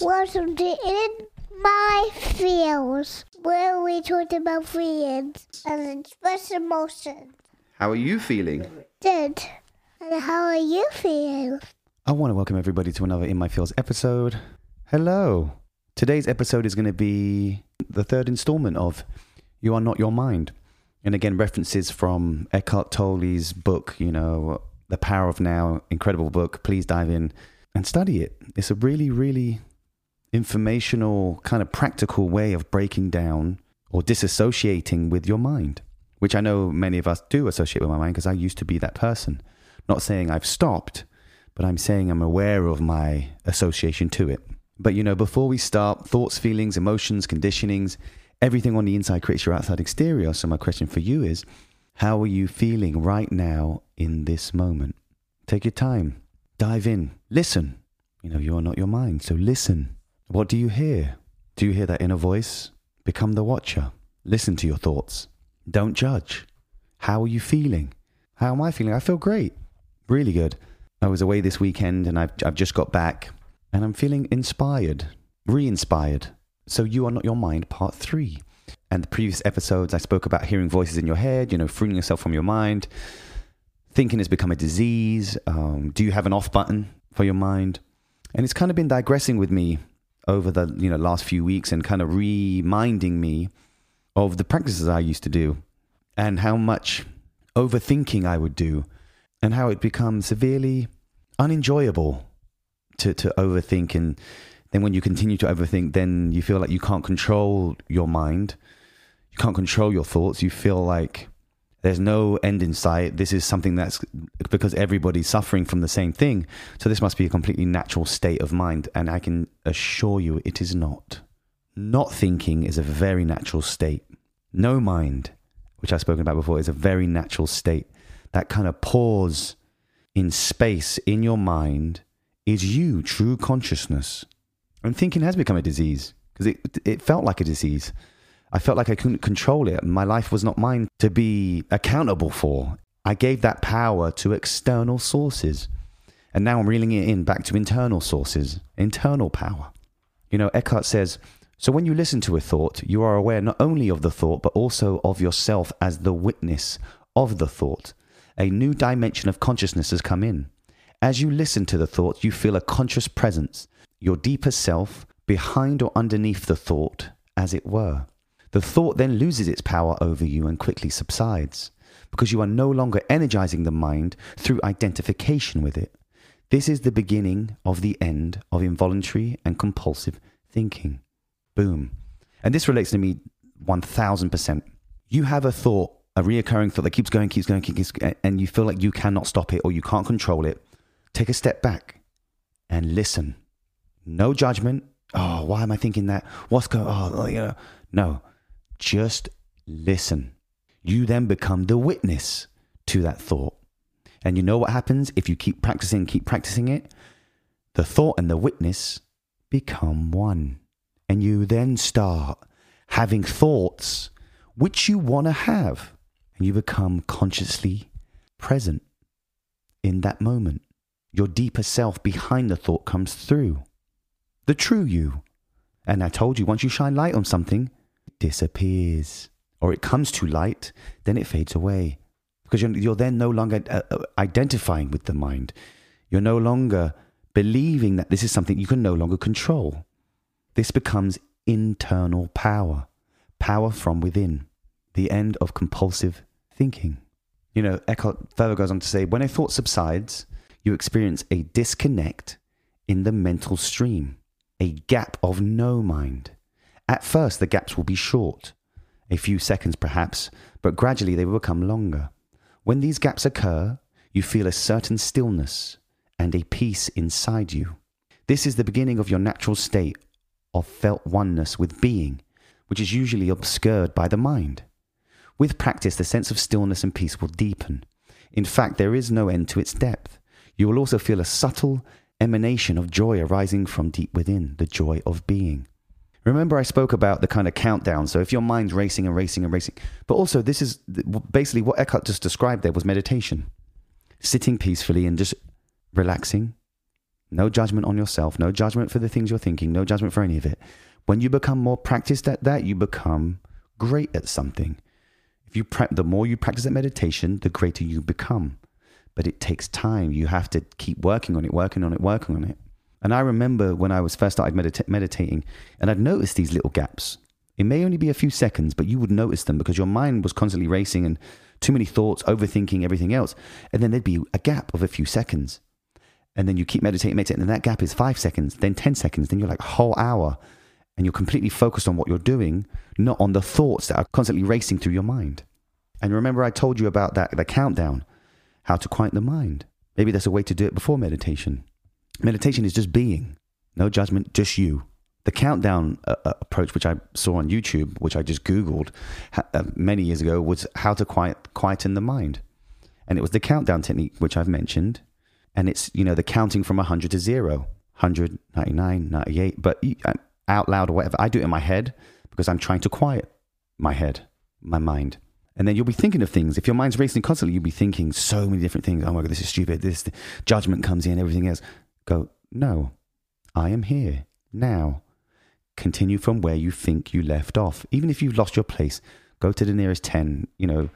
Welcome to In My Feels, where we talk about feelings and express emotions. How are you feeling? Good. And how are you feeling? I want to welcome everybody to another In My Feels episode. Hello. Today's episode is going to be the third installment of You Are Not Your Mind. And again, references from Eckhart Tolle's book, you know, The Power of Now, incredible book. Please dive in and study it. It's a really, really informational, kind of practical way of breaking down or disassociating with your mind, which I know many of us do associate with my mind because I used to be that person. Not saying I've stopped, but I'm saying I'm aware of my association to it. But you know, before we start, thoughts, feelings, emotions, conditionings, everything on the inside creates your outside exterior. So, my question for you is how are you feeling right now in this moment? Take your time, dive in, listen. You know, you are not your mind, so listen. What do you hear? Do you hear that inner voice? Become the watcher. Listen to your thoughts. Don't judge. How are you feeling? How am I feeling? I feel great. Really good. I was away this weekend and I've, I've just got back and I'm feeling inspired, re inspired. So, You Are Not Your Mind, part three. And the previous episodes, I spoke about hearing voices in your head, you know, freeing yourself from your mind. Thinking has become a disease. Um, do you have an off button for your mind? And it's kind of been digressing with me over the you know last few weeks and kind of reminding me of the practices I used to do and how much overthinking I would do and how it becomes severely unenjoyable to, to overthink and then when you continue to overthink then you feel like you can't control your mind you can't control your thoughts you feel like there's no end in sight. This is something that's because everybody's suffering from the same thing. So this must be a completely natural state of mind. And I can assure you it is not. Not thinking is a very natural state. No mind, which I've spoken about before, is a very natural state. That kind of pause in space in your mind is you, true consciousness. And thinking has become a disease because it, it felt like a disease. I felt like I couldn't control it. And My life was not mine to be accountable for. I gave that power to external sources. And now I'm reeling it in back to internal sources, internal power. You know, Eckhart says, so when you listen to a thought, you are aware not only of the thought, but also of yourself as the witness of the thought. A new dimension of consciousness has come in. As you listen to the thought, you feel a conscious presence, your deeper self, behind or underneath the thought, as it were. The thought then loses its power over you and quickly subsides because you are no longer energizing the mind through identification with it. This is the beginning of the end of involuntary and compulsive thinking. Boom. And this relates to me 1000%. You have a thought, a reoccurring thought that keeps going, keeps going, keeps going, and you feel like you cannot stop it or you can't control it. Take a step back and listen. No judgment. Oh, why am I thinking that? What's going on? Oh, you know, no just listen. You then become the witness to that thought. And you know what happens if you keep practicing, keep practicing it? The thought and the witness become one. And you then start having thoughts which you want to have. And you become consciously present in that moment. Your deeper self behind the thought comes through. The true you. And I told you, once you shine light on something, disappears or it comes to light, then it fades away. Because you're, you're then no longer uh, uh, identifying with the mind. You're no longer believing that this is something you can no longer control. This becomes internal power, power from within, the end of compulsive thinking. You know, Eckhart further goes on to say when a thought subsides, you experience a disconnect in the mental stream, a gap of no mind. At first, the gaps will be short, a few seconds perhaps, but gradually they will become longer. When these gaps occur, you feel a certain stillness and a peace inside you. This is the beginning of your natural state of felt oneness with being, which is usually obscured by the mind. With practice, the sense of stillness and peace will deepen. In fact, there is no end to its depth. You will also feel a subtle emanation of joy arising from deep within, the joy of being. Remember, I spoke about the kind of countdown. So if your mind's racing and racing and racing, but also this is basically what Eckhart just described there was meditation. sitting peacefully and just relaxing. No judgment on yourself, no judgment for the things you're thinking, no judgment for any of it. When you become more practiced at that, you become great at something. If you pra- the more you practice that meditation, the greater you become. But it takes time. You have to keep working on it, working on it, working on it. And I remember when I was first started medita- meditating, and I'd noticed these little gaps. It may only be a few seconds, but you would notice them because your mind was constantly racing and too many thoughts, overthinking everything else. And then there'd be a gap of a few seconds. And then you keep meditating, meditating, and that gap is five seconds, then 10 seconds, then you're like a whole hour. And you're completely focused on what you're doing, not on the thoughts that are constantly racing through your mind. And remember, I told you about that, the countdown, how to quiet the mind. Maybe there's a way to do it before meditation. Meditation is just being, no judgment, just you the countdown uh, uh, approach, which I saw on YouTube, which I just Googled uh, many years ago, was how to quiet, quieten the mind. And it was the countdown technique, which I've mentioned. And it's, you know, the counting from 100 to zero 100, 99, 98, but uh, out loud or whatever. I do it in my head because I'm trying to quiet my head, my mind. And then you'll be thinking of things. If your mind's racing constantly, you'll be thinking so many different things. Oh my God, this is stupid. This judgment comes in, everything else. Go, no, I am here now continue from where you think you left off. Even if you've lost your place, go to the nearest 10, you know,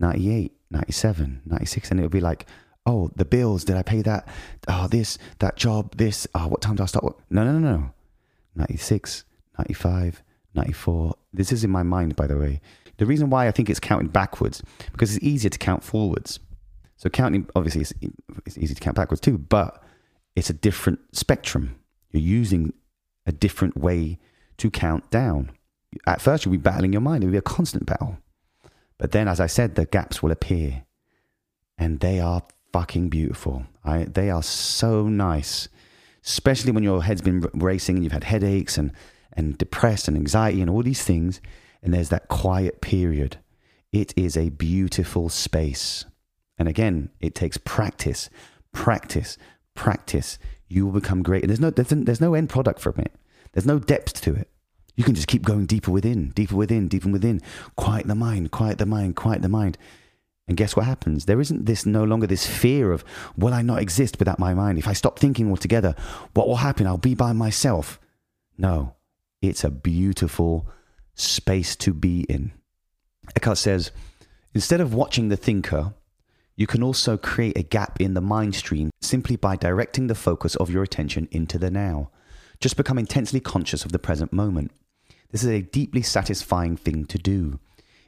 98, 97, 96, and it'll be like, oh, the bills, did I pay that? Oh, this, that job, this, oh, what time do I start? No, no, no, no. 96, 95, 94. This is in my mind, by the way. The reason why I think it's counting backwards, because it's easier to count forwards. So counting, obviously, it's, it's easy to count backwards too, but it's a different spectrum. You're using a different way to count down. At first, you'll be battling your mind, it'll be a constant battle. But then, as I said, the gaps will appear and they are fucking beautiful. I, they are so nice, especially when your head's been racing and you've had headaches and, and depressed and anxiety and all these things. And there's that quiet period. It is a beautiful space. And again, it takes practice, practice, practice you will become great. And there's no, there's, there's no end product from it. There's no depth to it. You can just keep going deeper within, deeper within, deeper within. Quiet the mind, quiet the mind, quiet the mind. And guess what happens? There isn't this no longer this fear of, will I not exist without my mind? If I stop thinking altogether, what will happen? I'll be by myself. No, it's a beautiful space to be in. Eckhart says, instead of watching the thinker, you can also create a gap in the mind stream simply by directing the focus of your attention into the now. Just become intensely conscious of the present moment. This is a deeply satisfying thing to do.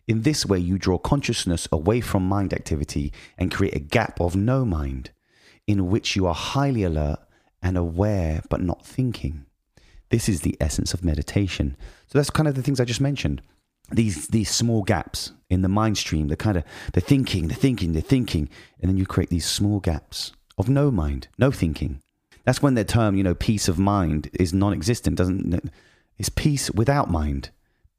In this way, you draw consciousness away from mind activity and create a gap of no mind, in which you are highly alert and aware but not thinking. This is the essence of meditation. So that's kind of the things I just mentioned these these small gaps in the mind stream, the kind of the thinking, the thinking, the thinking, and then you create these small gaps of no mind, no thinking. That's when the term, you know, peace of mind is non-existent. Doesn't it's peace without mind.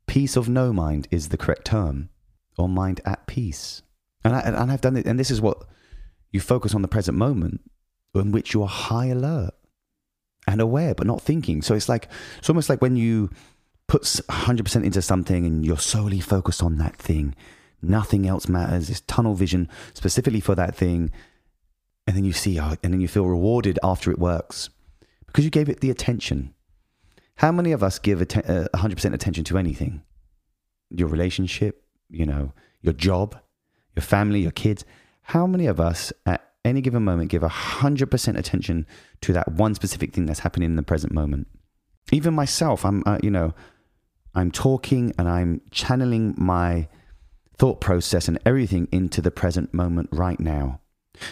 Peace of no mind is the correct term, or mind at peace. And I, and I've done it, and this is what you focus on the present moment, in which you are high alert and aware, but not thinking. So it's like it's almost like when you puts 100% into something and you're solely focused on that thing. Nothing else matters. It's tunnel vision specifically for that thing. And then you see, and then you feel rewarded after it works because you gave it the attention. How many of us give 100% uh, attention to anything? Your relationship, you know, your job, your family, your kids. How many of us at any given moment give 100% attention to that one specific thing that's happening in the present moment? Even myself, I'm, uh, you know, I'm talking and I'm channeling my thought process and everything into the present moment right now.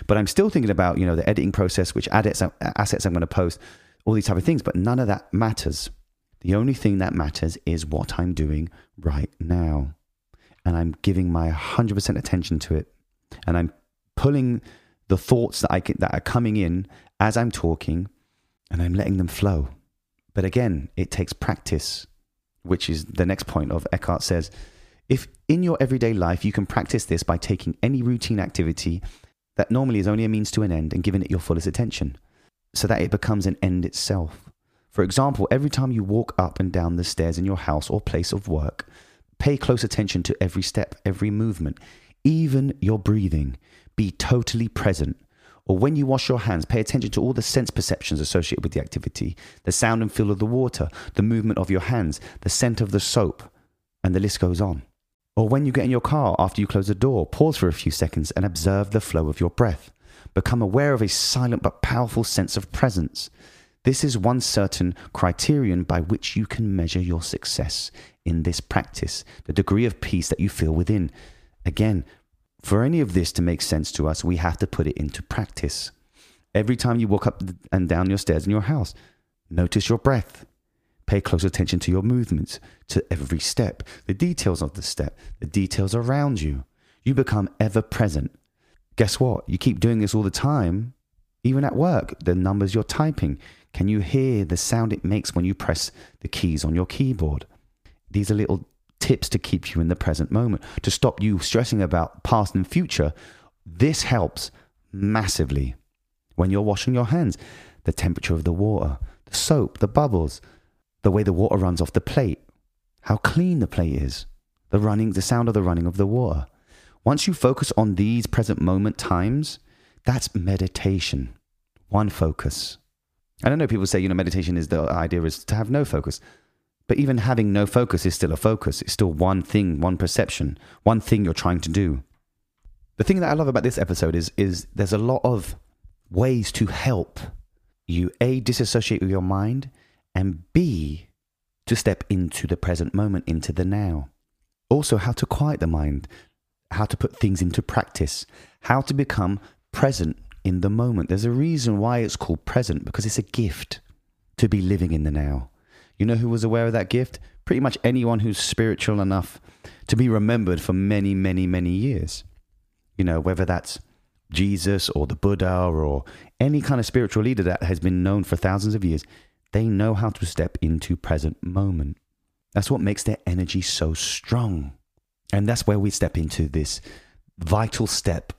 But I'm still thinking about, you know, the editing process, which assets, assets I'm going to post, all these type of things, but none of that matters. The only thing that matters is what I'm doing right now. And I'm giving my 100% attention to it. And I'm pulling the thoughts that I can, that are coming in as I'm talking and I'm letting them flow. But again, it takes practice which is the next point of Eckhart says, if in your everyday life you can practice this by taking any routine activity that normally is only a means to an end and giving it your fullest attention, so that it becomes an end itself. For example, every time you walk up and down the stairs in your house or place of work, pay close attention to every step, every movement. even your breathing. Be totally present. Or when you wash your hands, pay attention to all the sense perceptions associated with the activity the sound and feel of the water, the movement of your hands, the scent of the soap, and the list goes on. Or when you get in your car after you close the door, pause for a few seconds and observe the flow of your breath. Become aware of a silent but powerful sense of presence. This is one certain criterion by which you can measure your success in this practice, the degree of peace that you feel within. Again, for any of this to make sense to us, we have to put it into practice. Every time you walk up and down your stairs in your house, notice your breath. Pay close attention to your movements, to every step, the details of the step, the details around you. You become ever present. Guess what? You keep doing this all the time, even at work, the numbers you're typing. Can you hear the sound it makes when you press the keys on your keyboard? These are little tips to keep you in the present moment, to stop you stressing about past and future. This helps massively. When you're washing your hands, the temperature of the water, the soap, the bubbles, the way the water runs off the plate, how clean the plate is, the running, the sound of the running of the water. Once you focus on these present moment times, that's meditation. One focus. I don't know people say, you know, meditation is the idea is to have no focus. But even having no focus is still a focus. It's still one thing, one perception, one thing you're trying to do. The thing that I love about this episode is is there's a lot of ways to help you a disassociate with your mind and b to step into the present moment, into the now. Also how to quiet the mind, how to put things into practice, how to become present in the moment. There's a reason why it's called present because it's a gift to be living in the now. You know who was aware of that gift? Pretty much anyone who's spiritual enough to be remembered for many, many, many years. You know, whether that's Jesus or the Buddha or any kind of spiritual leader that has been known for thousands of years, they know how to step into present moment. That's what makes their energy so strong. And that's where we step into this vital step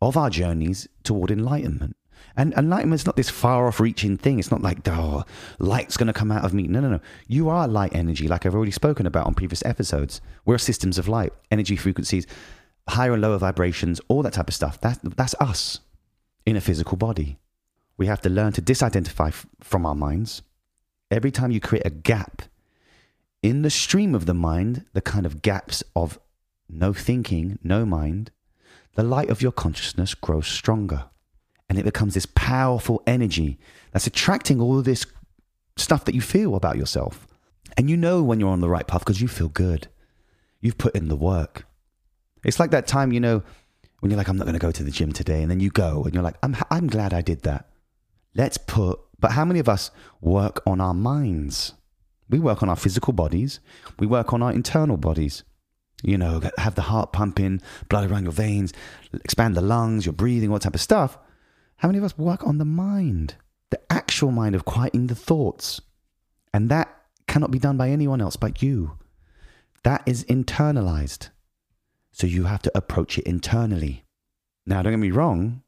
of our journeys toward enlightenment. And enlightenment's not this far off reaching thing. It's not like, oh, light's going to come out of me. No, no, no. You are light energy, like I've already spoken about on previous episodes. We're systems of light, energy frequencies, higher and lower vibrations, all that type of stuff. That, that's us in a physical body. We have to learn to disidentify f- from our minds. Every time you create a gap in the stream of the mind, the kind of gaps of no thinking, no mind, the light of your consciousness grows stronger and it becomes this powerful energy that's attracting all of this stuff that you feel about yourself. And you know when you're on the right path because you feel good. You've put in the work. It's like that time, you know, when you're like, I'm not going to go to the gym today. And then you go and you're like, I'm, I'm glad I did that. Let's put, but how many of us work on our minds? We work on our physical bodies, we work on our internal bodies. You know, have the heart pumping, blood around your veins, expand the lungs, your breathing, all type of stuff. How many of us work on the mind, the actual mind of quieting the thoughts? And that cannot be done by anyone else but you. That is internalized. So you have to approach it internally. Now, don't get me wrong,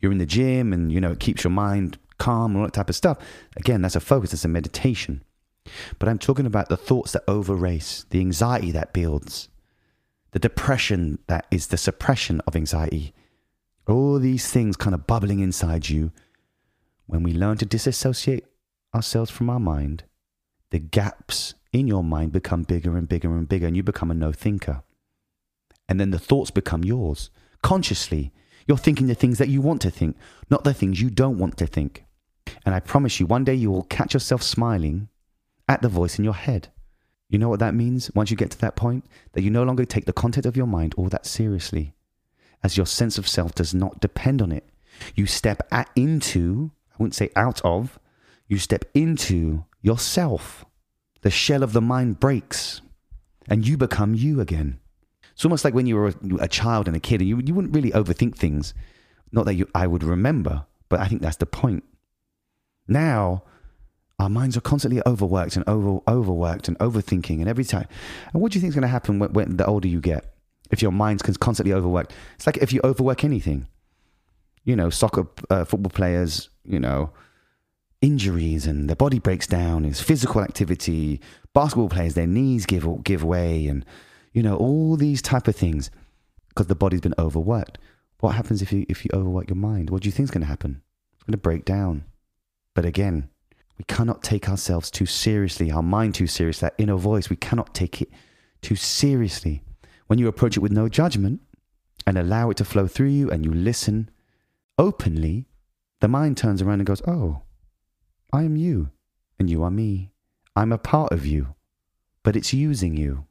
you're in the gym and you know it keeps your mind calm and all that type of stuff. Again, that's a focus, that's a meditation. But I'm talking about the thoughts that over race, the anxiety that builds, the depression that is the suppression of anxiety, all these things kind of bubbling inside you, when we learn to disassociate ourselves from our mind, the gaps in your mind become bigger and bigger and bigger, and you become a no thinker. And then the thoughts become yours consciously. You're thinking the things that you want to think, not the things you don't want to think. And I promise you, one day you will catch yourself smiling at the voice in your head. You know what that means once you get to that point? That you no longer take the content of your mind all that seriously as your sense of self does not depend on it. You step at, into, I wouldn't say out of, you step into yourself. The shell of the mind breaks and you become you again. It's almost like when you were a, child and a kid and you, you wouldn't really overthink things. Not that you, I would remember, but I think that's the point. Now, our minds are constantly overworked and over, overworked and overthinking and every time. And what do you think is going to happen when, when the older you get? If your mind's constantly overworked. It's like if you overwork anything, you know, soccer, uh, football players, you know, injuries and their body breaks down, is physical activity. Basketball players, their knees give give way, and you know all these type of things. because the body's been overworked. What happens if you if you overwork your mind? What do you think is going to happen? It's going to break down. But again, we cannot take ourselves too seriously, our mind too seriously, that inner voice, we cannot take it too seriously. When you approach it with no judgment and allow it to flow through you and you listen openly, the mind turns around and goes, Oh, I am you and you are me. I'm a part of you, but it's using you.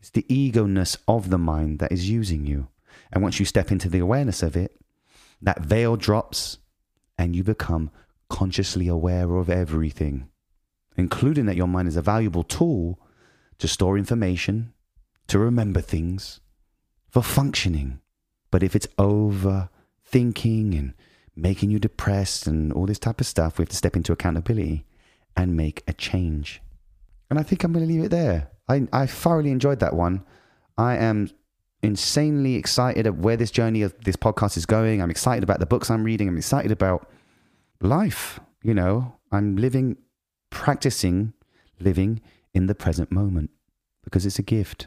It's the ego ness of the mind that is using you. And once you step into the awareness of it, that veil drops and you become consciously aware of everything, including that your mind is a valuable tool to store information, to remember things, for functioning. But if it's overthinking and making you depressed and all this type of stuff, we have to step into accountability and make a change. And I think I'm going to leave it there. I, I thoroughly enjoyed that one. I am insanely excited at where this journey of this podcast is going. I'm excited about the books I'm reading. I'm excited about life. You know, I'm living, practicing living in the present moment because it's a gift.